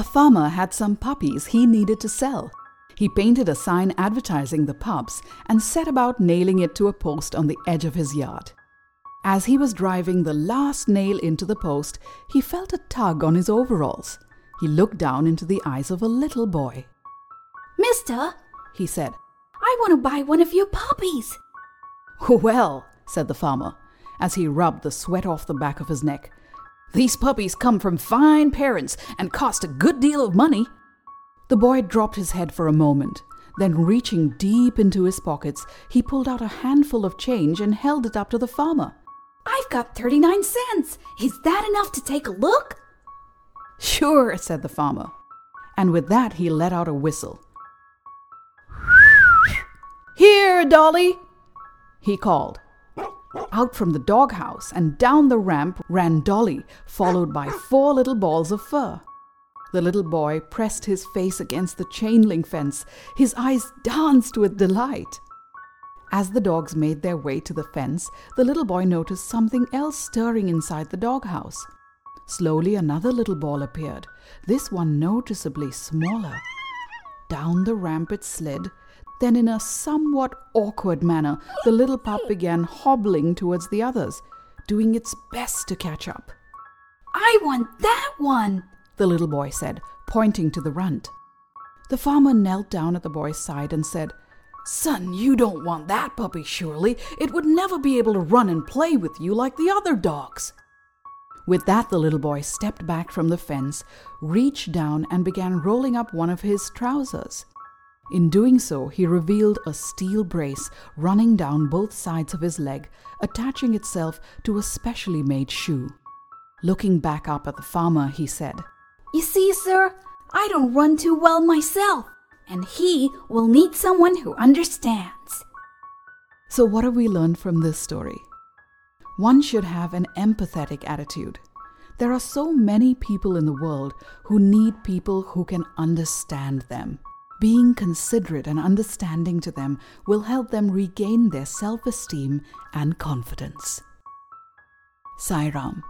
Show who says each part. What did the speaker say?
Speaker 1: A farmer had some puppies he needed to sell. He painted a sign advertising the pups and set about nailing it to a post on the edge of his yard. As he was driving the last nail into the post, he felt a tug on his overalls. He looked down into the eyes of a little boy.
Speaker 2: Mister,
Speaker 1: He said,
Speaker 2: I want to buy one of your puppies.
Speaker 1: Well, said the farmer, as he rubbed the sweat off the back of his neck, these puppies come from fine parents and cost a good deal of money. The boy dropped his head for a moment. Then, reaching deep into his pockets, he pulled out a handful of change and held it up to the farmer.
Speaker 2: I've got 39 cents. Is that enough to take a look?
Speaker 1: Sure, said the farmer. And with that, he let out a whistle. Here, Dolly! He called. Out from the doghouse and down the ramp ran Dolly, followed by four little balls of fur. The little boy pressed his face against the chain link fence. His eyes danced with delight. As the dogs made their way to the fence, the little boy noticed something else stirring inside the doghouse. Slowly, another little ball appeared, this one noticeably smaller. Down the ramp it slid. Then, in a somewhat awkward manner, the little pup began hobbling towards the others, doing its best to catch up.
Speaker 2: I want that one.
Speaker 1: The little boy said, pointing to the runt. The farmer knelt down at the boy's side and said, Son, you don't want that puppy, surely. It would never be able to run and play with you like the other dogs. With that, the little boy stepped back from the fence, reached down, and began rolling up one of his trousers. In doing so, he revealed a steel brace running down both sides of his leg, attaching itself to a specially made shoe. Looking back up at the farmer, he said,
Speaker 2: You see, sir, I don't run too well myself, and he will need someone who understands.
Speaker 1: So, what have we learned from this story? One should have an empathetic attitude. There are so many people in the world who need people who can understand them. Being considerate and understanding to them will help them regain their self esteem and confidence. Sai Ram.